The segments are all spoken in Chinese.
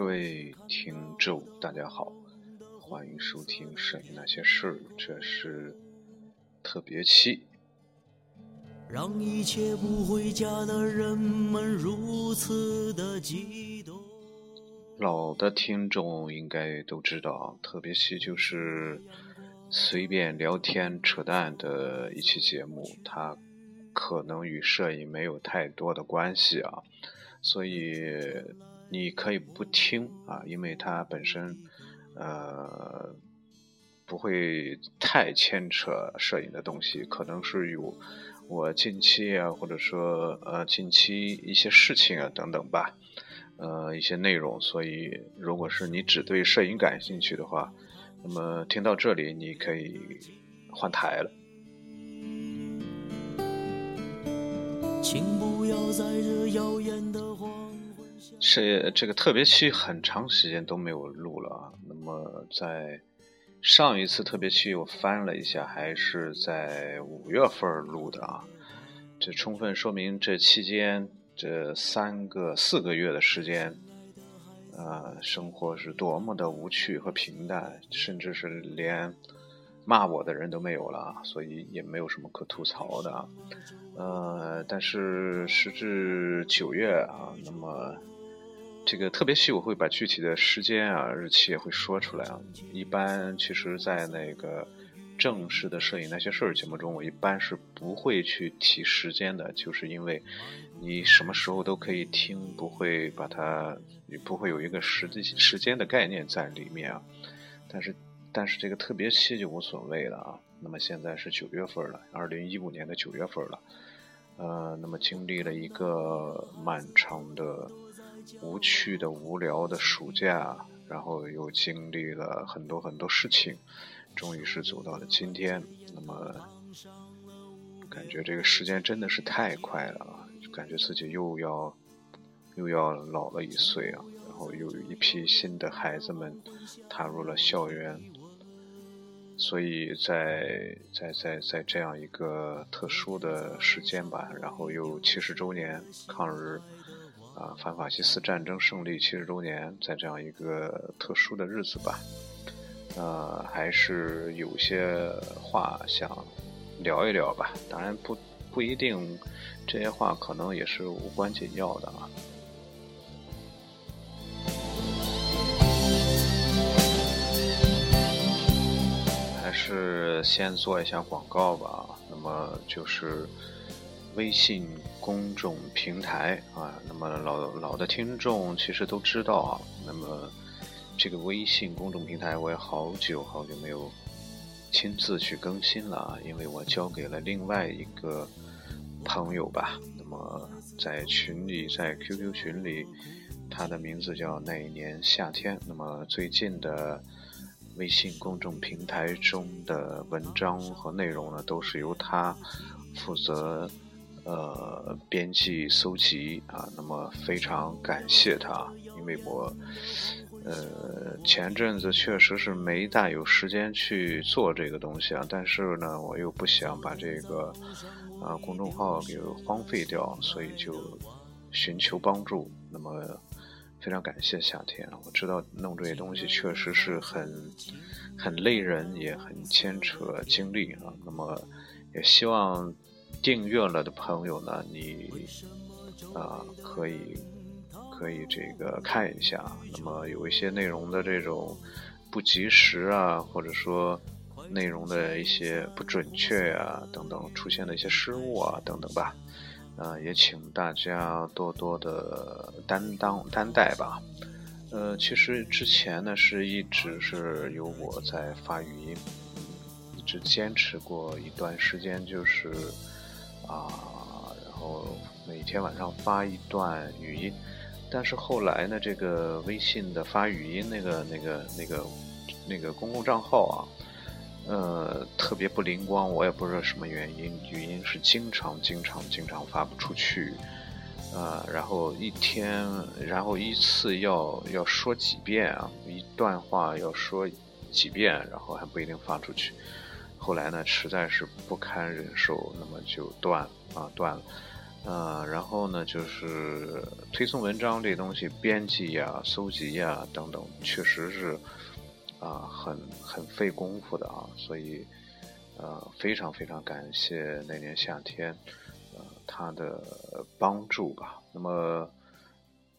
各位听众，大家好，欢迎收听《摄影那些事儿》，这是特别期。让一切不回家的人们如此的激动。老的听众应该都知道，特别期就是随便聊天扯淡的一期节目，它可能与摄影没有太多的关系啊，所以你可以不听啊，因为它本身呃不会太牵扯摄影的东西，可能是有。我近期啊，或者说呃近期一些事情啊等等吧，呃一些内容，所以如果是你只对摄影感兴趣的话，那么听到这里你可以换台了。请不要在这耀眼的黄是这个特别期很长时间都没有录了啊，那么在。上一次特别期我翻了一下，还是在五月份录的啊，这充分说明这期间这三个四个月的时间，呃，生活是多么的无趣和平淡，甚至是连骂我的人都没有了，所以也没有什么可吐槽的，呃，但是时至九月啊，那么。这个特别期我会把具体的时间啊、日期也会说出来啊。一般其实，在那个正式的摄影那些事儿节目中，我一般是不会去提时间的，就是因为你什么时候都可以听，不会把它，你不会有一个实际时间的概念在里面啊。但是，但是这个特别期就无所谓了啊。那么现在是九月份了，二零一五年的九月份了，呃，那么经历了一个漫长的。无趣的、无聊的暑假，然后又经历了很多很多事情，终于是走到了今天。那么，感觉这个时间真的是太快了啊！感觉自己又要又要老了一岁啊！然后又有一批新的孩子们踏入了校园，所以在在在在这样一个特殊的时间吧，然后又七十周年抗日。啊，反法西斯战争胜利七十周年，在这样一个特殊的日子吧，呃，还是有些话想聊一聊吧。当然不不一定，这些话可能也是无关紧要的啊。是先做一下广告吧。那么就是微信。公众平台啊，那么老老的听众其实都知道啊。那么这个微信公众平台我也好久好久没有亲自去更新了啊，因为我交给了另外一个朋友吧。那么在群里，在 QQ 群里，他的名字叫那一年夏天。那么最近的微信公众平台中的文章和内容呢，都是由他负责。呃，编辑搜集啊，那么非常感谢他，因为我呃前阵子确实是没大有时间去做这个东西啊，但是呢，我又不想把这个啊公众号给荒废掉，所以就寻求帮助。那么非常感谢夏天，我知道弄这些东西确实是很很累人，也很牵扯精力啊。那么也希望。订阅了的朋友呢，你啊可以可以这个看一下。那么有一些内容的这种不及时啊，或者说内容的一些不准确呀等等，出现的一些失误啊等等吧，啊也请大家多多的担当担待吧。呃，其实之前呢是一直是由我在发语音，一直坚持过一段时间，就是。啊，然后每天晚上发一段语音，但是后来呢，这个微信的发语音那个、那个、那个、那个公共账号啊，呃，特别不灵光，我也不知道什么原因，语音是经常、经常、经常发不出去，呃，然后一天，然后一次要要说几遍啊，一段话要说几遍，然后还不一定发出去。后来呢，实在是不堪忍受，那么就断啊断了。呃，然后呢，就是推送文章这东西，编辑呀、搜集呀等等，确实是啊，很很费功夫的啊，所以呃，非常非常感谢那年夏天呃他的帮助吧。那么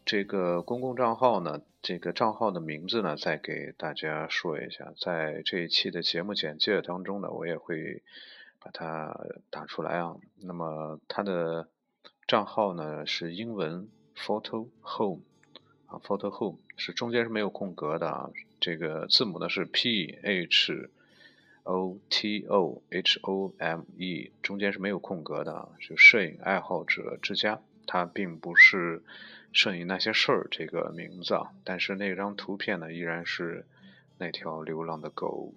这个公共账号呢，这个账号的名字呢，再给大家说一下，在这一期的节目简介当中呢，我也会把它打出来啊。那么它的账号呢是英文 photo home 啊，photo home 是中间是没有空格的啊，这个字母呢是 p h o t o h o m e，中间是没有空格的啊，就摄影爱好者之家，它并不是摄影那些事儿这个名字啊，但是那张图片呢依然是那条流浪的狗。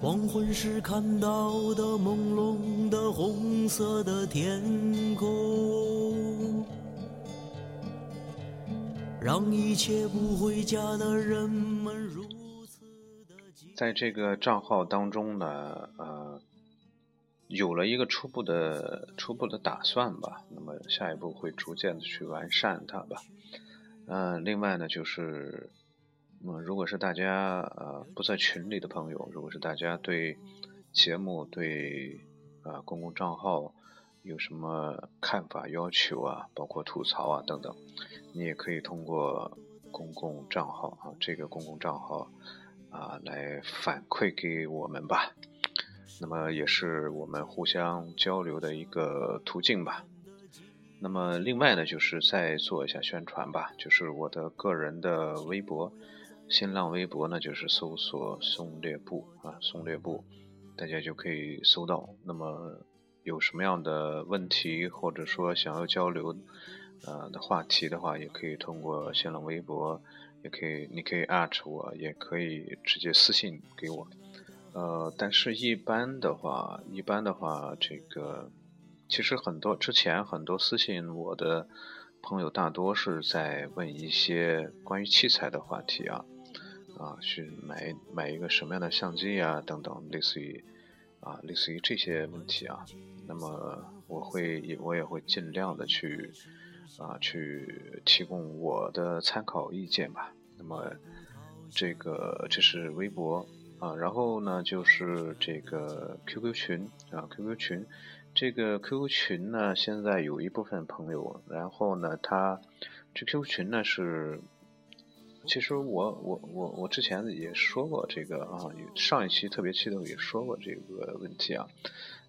黄昏时看到的朦胧的红色的天空，让一切不回家的人们如此的在这个账号当中呢，呃，有了一个初步的初步的打算吧。那么下一步会逐渐的去完善它吧。嗯，另外呢，就是。嗯，如果是大家呃不在群里的朋友，如果是大家对节目、对啊公共账号有什么看法、要求啊，包括吐槽啊等等，你也可以通过公共账号啊这个公共账号啊来反馈给我们吧。那么也是我们互相交流的一个途径吧。那么另外呢，就是再做一下宣传吧，就是我的个人的微博。新浪微博呢，就是搜索“松略部”啊，“松略部”，大家就可以搜到。那么有什么样的问题，或者说想要交流呃的话题的话，也可以通过新浪微博，也可以，你可以我，也可以直接私信给我。呃，但是一般的话，一般的话，这个其实很多之前很多私信我的朋友，大多是在问一些关于器材的话题啊。啊，去买买一个什么样的相机啊，等等，类似于啊，类似于这些问题啊。那么我会也我也会尽量的去啊，去提供我的参考意见吧。那么这个这是微博啊，然后呢就是这个 QQ 群啊，QQ 群，这个 QQ 群呢现在有一部分朋友，然后呢他这 QQ 群呢是。其实我我我我之前也说过这个啊，上一期特别期的也说过这个问题啊。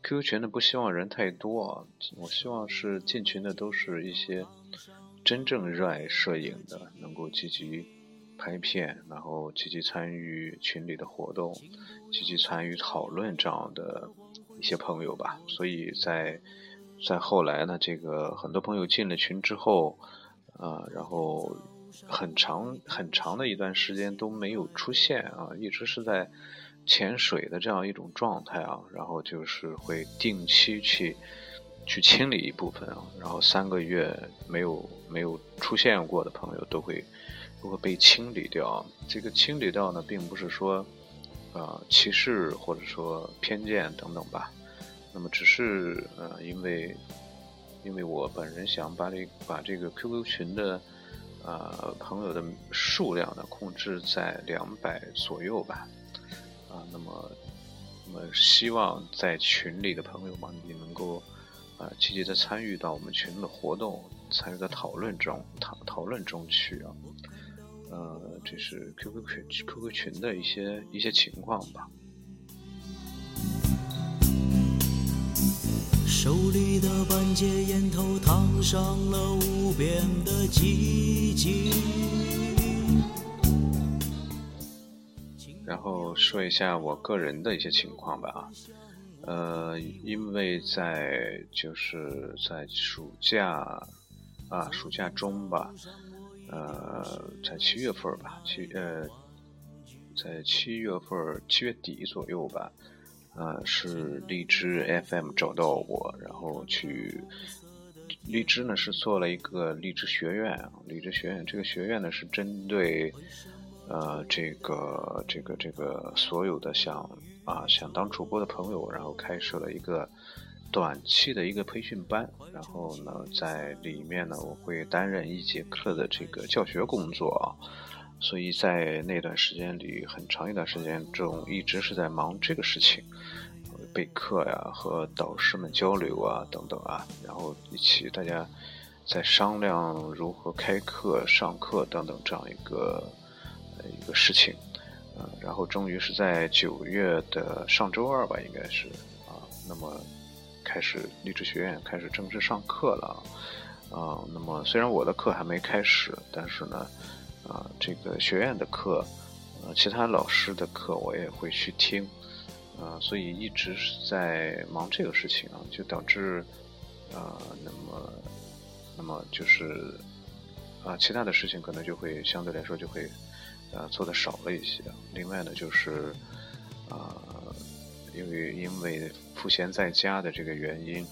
QQ 群呢不希望人太多啊，我希望是进群的都是一些真正热爱摄影的，能够积极拍片，然后积极参与群里的活动，积极参与讨论这样的一些朋友吧。所以在在后来呢，这个很多朋友进了群之后，啊，然后。很长很长的一段时间都没有出现啊，一直是在潜水的这样一种状态啊，然后就是会定期去去清理一部分啊，然后三个月没有没有出现过的朋友都会都会被清理掉。这个清理掉呢，并不是说呃歧视或者说偏见等等吧，那么只是呃因为因为我本人想把这把这个 QQ 群的。呃，朋友的数量呢，控制在两百左右吧。啊，那么，那么希望在群里的朋友们，你能够啊积极的参与到我们群的活动，参与到讨论中讨讨论中去啊。呃，这是 QQ 群 QQ 群的一些一些情况吧。手里的半截烟头烫伤了无边的寂静。然后说一下我个人的一些情况吧啊，呃，因为在就是在暑假啊，暑假中吧，呃，在七月份吧，七呃，在七月份七月底左右吧。呃，是荔枝 FM 找到我，然后去荔枝呢是做了一个荔枝学院，荔枝学院这个学院呢是针对呃这个这个这个所有的想啊想当主播的朋友，然后开设了一个短期的一个培训班，然后呢，在里面呢，我会担任一节课的这个教学工作啊，所以在那段时间里，很长一段时间中，一直是在忙这个事情，备课呀，和导师们交流啊，等等啊，然后一起大家在商量如何开课、上课等等这样一个呃一个事情。嗯，然后终于是在九月的上周二吧，应该是啊，那么开始励志学院开始正式上课了啊。那么虽然我的课还没开始，但是呢，啊，这个学院的课，呃，其他老师的课我也会去听，啊，所以一直是在忙这个事情啊，就导致啊，那么，那么就是啊，其他的事情可能就会相对来说就会。啊，做的少了一些。另外呢，就是，啊，因为因为赋闲在家的这个原因，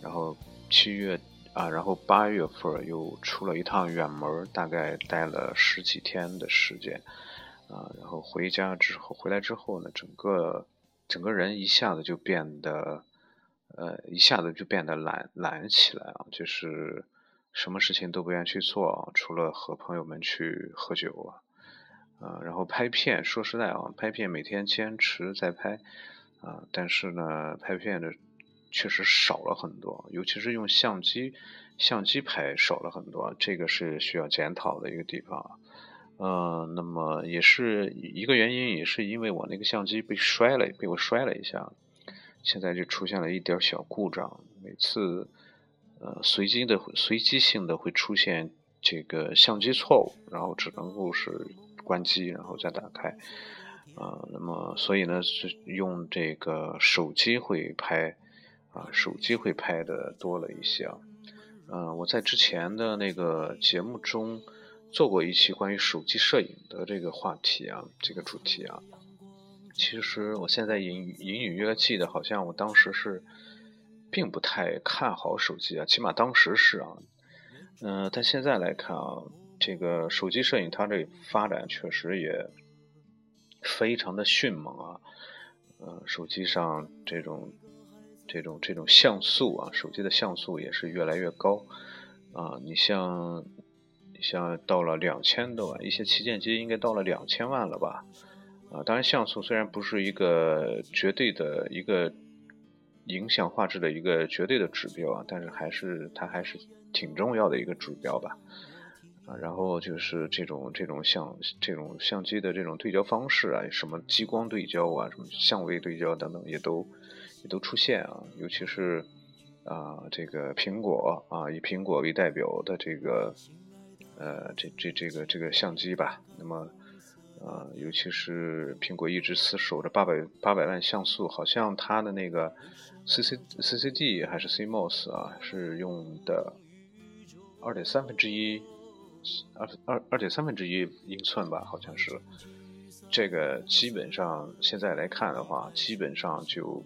然后七月啊，然后八月份又出了一趟远门，大概待了十几天的时间，啊，然后回家之后回来之后呢，整个整个人一下子就变得，呃，一下子就变得懒懒起来啊，就是什么事情都不愿意去做啊，除了和朋友们去喝酒啊。啊，然后拍片，说实在啊，拍片每天坚持在拍，啊，但是呢，拍片的确实少了很多，尤其是用相机，相机拍少了很多，这个是需要检讨的一个地方。呃，那么也是一个原因，也是因为我那个相机被摔了，被我摔了一下，现在就出现了一点小故障，每次呃随机的随机性的会出现这个相机错误，然后只能够是。关机，然后再打开，啊，那么所以呢是用这个手机会拍，啊，手机会拍的多了一些啊，嗯，我在之前的那个节目中做过一期关于手机摄影的这个话题啊，这个主题啊，其实我现在隐隐隐约记得，好像我当时是并不太看好手机啊，起码当时是啊，嗯，但现在来看啊。这个手机摄影，它这发展确实也非常的迅猛啊！呃，手机上这种这种这种像素啊，手机的像素也是越来越高啊！你像你像到了两千多万，一些旗舰机应该到了两千万了吧？啊，当然像素虽然不是一个绝对的一个影响画质的一个绝对的指标啊，但是还是它还是挺重要的一个指标吧。啊，然后就是这种这种相这种相机的这种对焦方式啊，什么激光对焦啊，什么相位对焦等等，也都也都出现啊。尤其是啊，这个苹果啊，以苹果为代表的这个呃，这这这个这个相机吧。那么啊，尤其是苹果一直死守着八百八百万像素，好像它的那个 C C C C D 还是 C MOS 啊，是用的二点三分之一。二二二点三分之一英寸吧，好像是。这个基本上现在来看的话，基本上就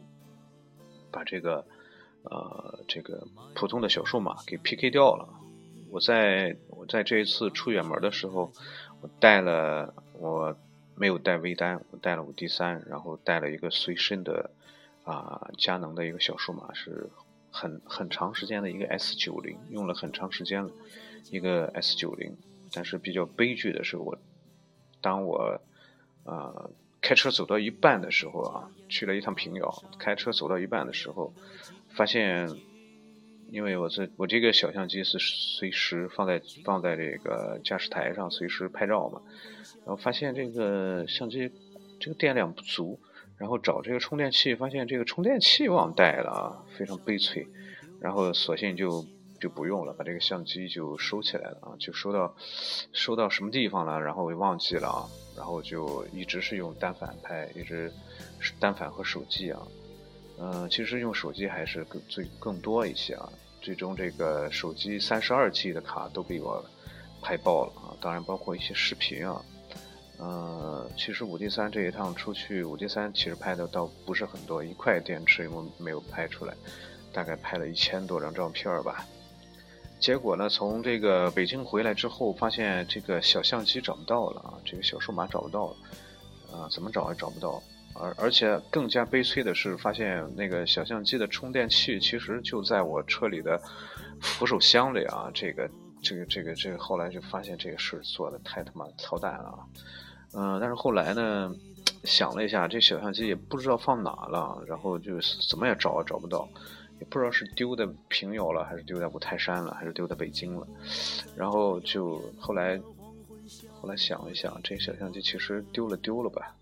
把这个呃这个普通的小数码给 PK 掉了。我在我在这一次出远门的时候，我带了我没有带微单，我带了五 D 三，然后带了一个随身的啊佳能的一个小数码，是很很长时间的一个 S 九零，用了很长时间了。一个 S 九零，但是比较悲剧的是，我当我啊开车走到一半的时候啊，去了一趟平遥，开车走到一半的时候，发现，因为我这我这个小相机是随时放在放在这个驾驶台上，随时拍照嘛，然后发现这个相机这个电量不足，然后找这个充电器，发现这个充电器忘带了啊，非常悲催，然后索性就。就不用了，把这个相机就收起来了啊，就收到收到什么地方了，然后我忘记了啊，然后就一直是用单反拍，一直单反和手机啊，嗯，其实用手机还是更最更多一些啊，最终这个手机三十二 G 的卡都被我拍爆了啊，当然包括一些视频啊，嗯，其实五 D 三这一趟出去，五 D 三其实拍的倒不是很多，一块电池没没有拍出来，大概拍了一千多张照片吧。结果呢？从这个北京回来之后，发现这个小相机找不到了啊，这个小数码找不到了，啊，怎么找也找不到。而而且更加悲催的是，发现那个小相机的充电器其实就在我车里的扶手箱里啊！这个这个这个这个，后来就发现这个事做的太他妈操蛋了。嗯，但是后来呢，想了一下，这小相机也不知道放哪了，然后就怎么也找也找不到，不知道是丢在平遥了，还是丢在五台山了，还是丢在北京了。然后就后来后来想一想，这小相机其实丢了丢了吧。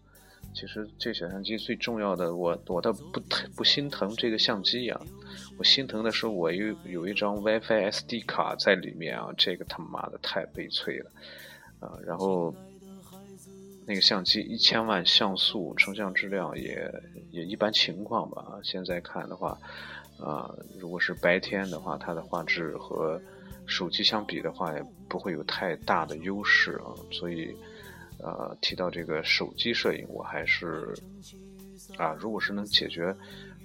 其实这小相机最重要的，我我倒不不心疼这个相机呀，我心疼的是我有有一张 WiFi SD 卡在里面啊，这个他妈的太悲催了啊！然后那个相机一千万像素，成像质量也也一般情况吧。现在看的话，啊，如果是白天的话，它的画质和手机相比的话，也不会有太大的优势啊，所以。呃，提到这个手机摄影，我还是啊，如果是能解决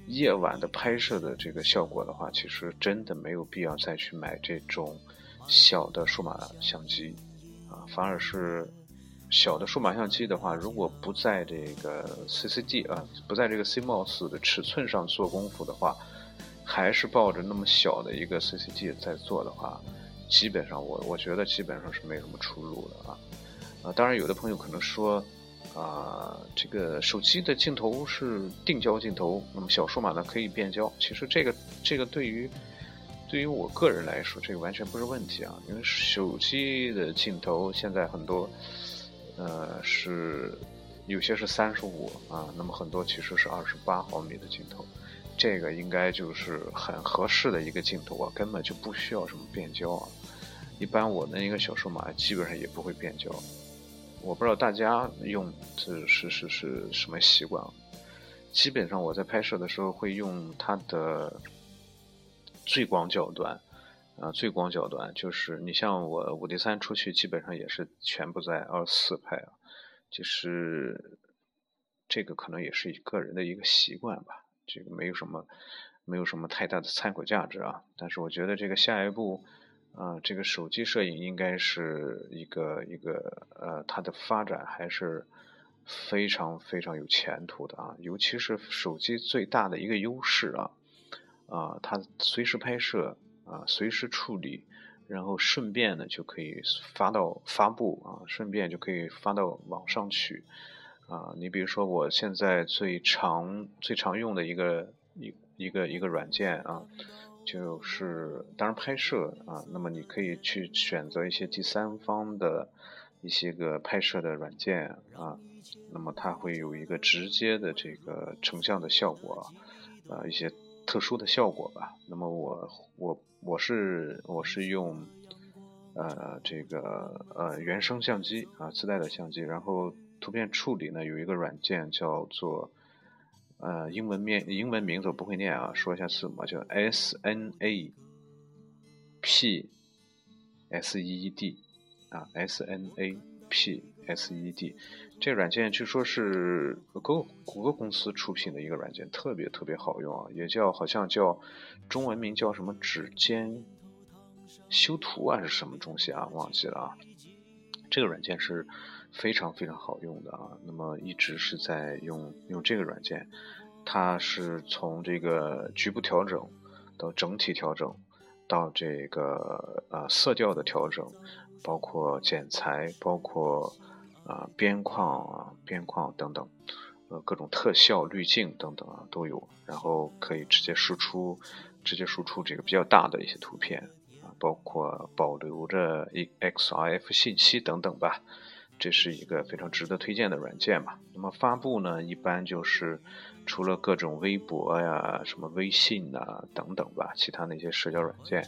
夜晚的拍摄的这个效果的话，其实真的没有必要再去买这种小的数码相机啊，反而是小的数码相机的话，如果不在这个 CCD 啊，不在这个 CMOS 的尺寸上做功夫的话，还是抱着那么小的一个 CCD 在做的话，基本上我我觉得基本上是没什么出路的啊。啊，当然，有的朋友可能说，啊，这个手机的镜头是定焦镜头，那么小数码呢可以变焦。其实这个这个对于对于我个人来说，这个完全不是问题啊，因为手机的镜头现在很多，呃，是有些是三十五啊，那么很多其实是二十八毫米的镜头，这个应该就是很合适的一个镜头啊，根本就不需要什么变焦啊。一般我的一个小数码基本上也不会变焦。我不知道大家用是是是是什么习惯啊，基本上我在拍摄的时候会用它的最广角端，啊，最广角端就是你像我五 D 三出去基本上也是全部在二四拍啊，就是这个可能也是个人的一个习惯吧，这个没有什么没有什么太大的参考价值啊，但是我觉得这个下一步。啊，这个手机摄影应该是一个一个呃，它的发展还是非常非常有前途的啊。尤其是手机最大的一个优势啊，啊，它随时拍摄啊，随时处理，然后顺便呢就可以发到发布啊，顺便就可以发到网上去啊。你比如说我现在最常最常用的一个一一个一个软件啊。就是当然拍摄啊，那么你可以去选择一些第三方的一些个拍摄的软件啊，那么它会有一个直接的这个成像的效果，啊，一些特殊的效果吧。那么我我我是我是用呃这个呃原生相机啊自带的相机，然后图片处理呢有一个软件叫做。呃，英文名英文名字我不会念啊，说一下字母，叫 S N A P S E D 啊，S N A P S E D，这软件据说是谷歌谷歌公司出品的一个软件，特别特别好用啊，也叫好像叫中文名叫什么指尖修图啊，是什么东西啊？忘记了啊。这个软件是。非常非常好用的啊，那么一直是在用用这个软件，它是从这个局部调整到整体调整，到这个呃色调的调整，包括剪裁，包括啊边框啊边框等等，呃各种特效滤镜等等啊都有，然后可以直接输出直接输出这个比较大的一些图片啊，包括保留着 XRF 信息等等吧。这是一个非常值得推荐的软件嘛？那么发布呢，一般就是除了各种微博呀、什么微信呐等等吧，其他那些社交软件、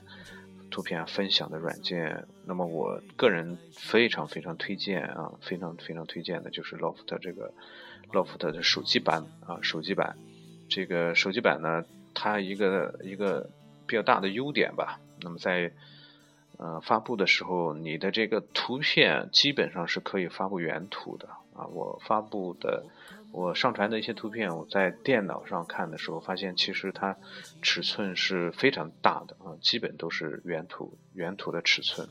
图片分享的软件。那么我个人非常非常推荐啊，非常非常推荐的就是 Loft 这个 Loft 的手机版啊，手机版。这个手机版呢，它一个一个比较大的优点吧。那么在呃，发布的时候，你的这个图片基本上是可以发布原图的啊。我发布的，我上传的一些图片，我在电脑上看的时候，发现其实它尺寸是非常大的啊，基本都是原图原图的尺寸。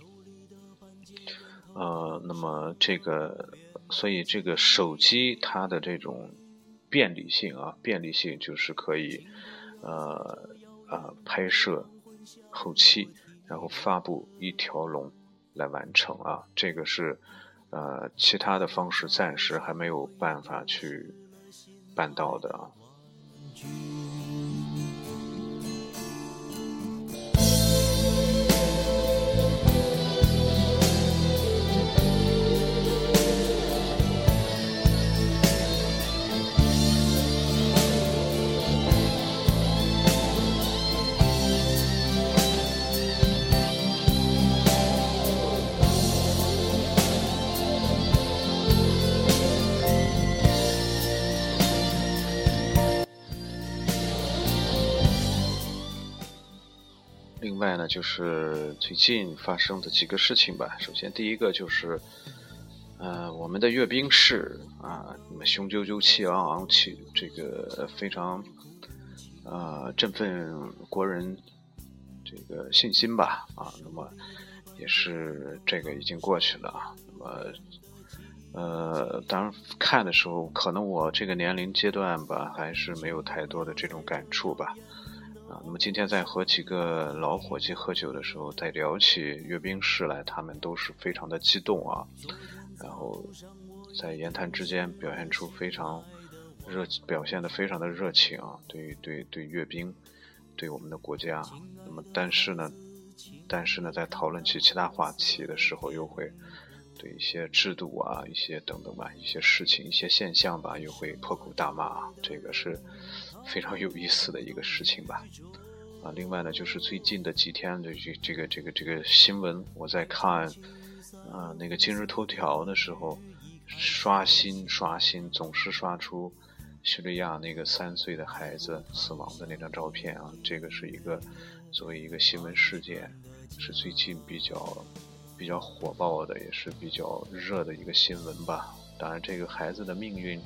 呃，那么这个，所以这个手机它的这种便利性啊，便利性就是可以呃呃拍摄后期，然后发布一条龙来完成啊，这个是呃其他的方式暂时还没有办法去办到的啊。另外呢，就是最近发生的几个事情吧。首先，第一个就是，呃，我们的阅兵式啊，那么雄赳赳、气昂昂、气这个非常，呃，振奋国人这个信心吧。啊，那么也是这个已经过去了啊。那么，呃，当然看的时候，可能我这个年龄阶段吧，还是没有太多的这种感触吧。啊，那么今天在和几个老伙计喝酒的时候，在聊起阅兵式来，他们都是非常的激动啊，然后在言谈之间表现出非常热，表现的非常的热情啊，对对对阅兵，对我们的国家。那么但是呢，但是呢，在讨论起其他话题的时候，又会对一些制度啊、一些等等吧、一些事情、一些现象吧，又会破口大骂，这个是。非常有意思的一个事情吧，啊，另外呢，就是最近的几天的这这个这个这个新闻，我在看，啊，那个今日头条的时候，刷新刷新，总是刷出叙利亚那个三岁的孩子死亡的那张照片啊，这个是一个作为一个新闻事件，是最近比较比较火爆的，也是比较热的一个新闻吧。当然，这个孩子的命运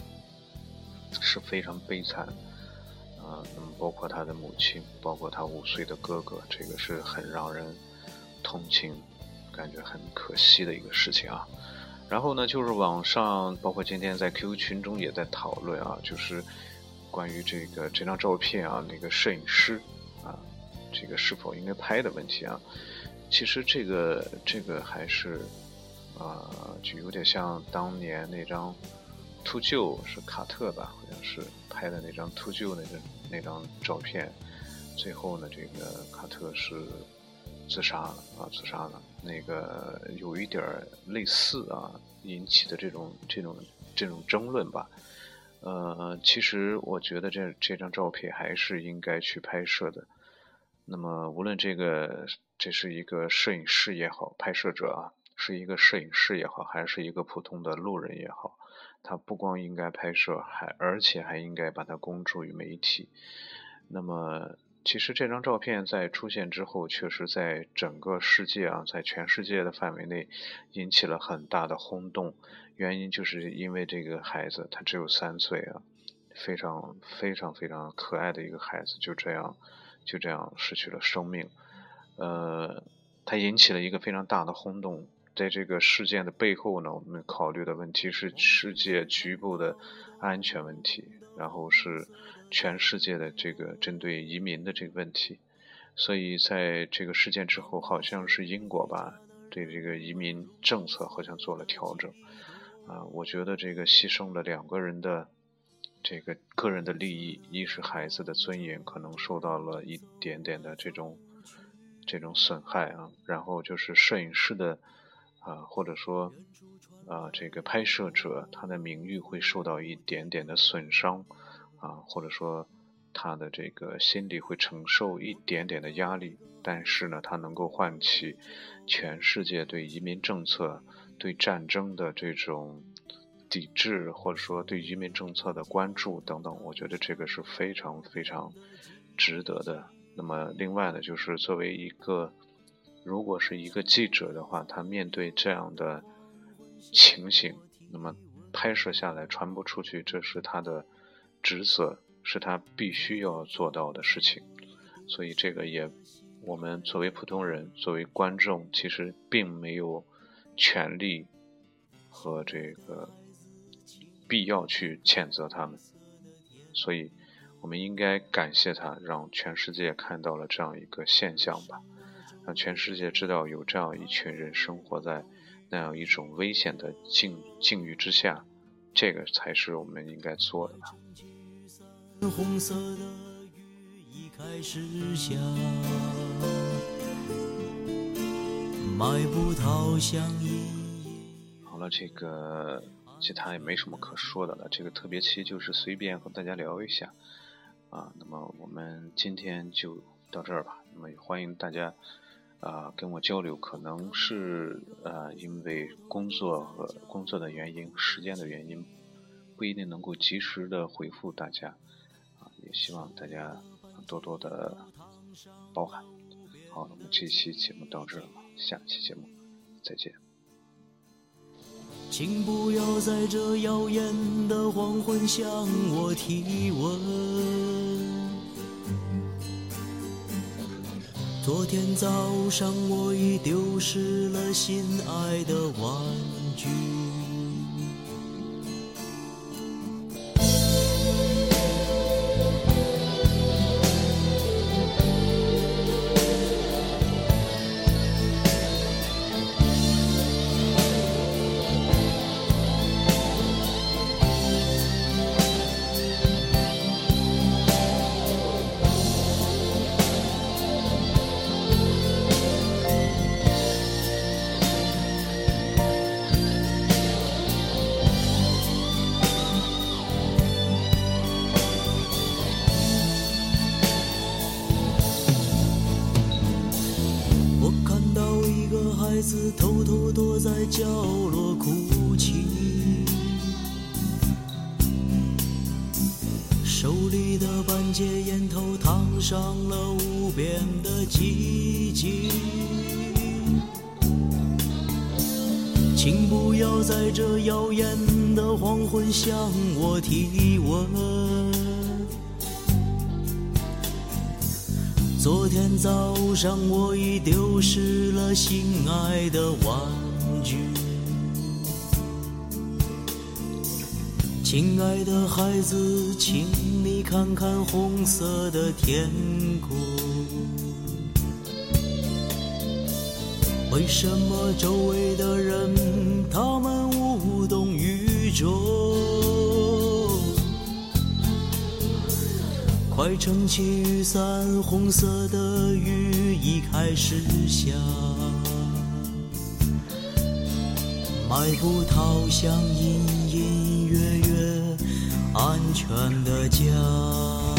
是非常悲惨。啊，那么包括他的母亲，包括他五岁的哥哥，这个是很让人同情，感觉很可惜的一个事情啊。然后呢，就是网上，包括今天在 QQ 群中也在讨论啊，就是关于这个这张照片啊，那个摄影师啊，这个是否应该拍的问题啊。其实这个这个还是啊，就有点像当年那张。秃鹫是卡特吧？好像是拍的那张秃鹫那个那张照片。最后呢，这个卡特是自杀了啊，自杀了。那个有一点类似啊，引起的这种这种这种争论吧。呃，其实我觉得这这张照片还是应该去拍摄的。那么，无论这个这是一个摄影师也好，拍摄者啊，是一个摄影师也好，还是一个普通的路人也好。他不光应该拍摄，还而且还应该把它公诸于媒体。那么，其实这张照片在出现之后，确实在整个世界啊，在全世界的范围内引起了很大的轰动。原因就是因为这个孩子他只有三岁啊，非常非常非常可爱的一个孩子，就这样就这样失去了生命。呃，他引起了一个非常大的轰动。在这个事件的背后呢，我们考虑的问题是世界局部的安全问题，然后是全世界的这个针对移民的这个问题。所以在这个事件之后，好像是英国吧，对这个移民政策好像做了调整。啊，我觉得这个牺牲了两个人的这个个人的利益，一是孩子的尊严可能受到了一点点的这种这种损害啊，然后就是摄影师的。啊，或者说，啊，这个拍摄者他的名誉会受到一点点的损伤，啊，或者说他的这个心理会承受一点点的压力，但是呢，他能够唤起全世界对移民政策、对战争的这种抵制，或者说对移民政策的关注等等，我觉得这个是非常非常值得的。那么，另外呢，就是作为一个。如果是一个记者的话，他面对这样的情形，那么拍摄下来传播出去，这是他的职责，是他必须要做到的事情。所以这个也，我们作为普通人，作为观众，其实并没有权利和这个必要去谴责他们。所以，我们应该感谢他，让全世界看到了这样一个现象吧，让全世界知道有这样一群人生活在那样一种危险的境境遇之下，这个才是我们应该做的吧。红色的雨已开始下，迈步逃向好了，这个其他也没什么可说的了。这个特别期就是随便和大家聊一下啊。那么我们今天就到这儿吧。那么也欢迎大家啊跟我交流。可能是呃因为工作和工作的原因、时间的原因，不一定能够及时的回复大家。啊也希望大家多多的包涵。好，那么这期节目到这儿了，下期节目再见。请不要在这耀眼的黄昏向我提问。昨天早上我已丢失了心爱的玩具。角落哭泣，手里的半截烟头烫伤了无边的寂静。请不要在这耀眼的黄昏向我提问。昨天早上我已丢失了心爱的玩，亲爱的孩子，请你看看红色的天空。为什么周围的人他们无动于衷？快撑起雨伞，红色的雨已开始下，迈步逃向隐隐约约安全的家。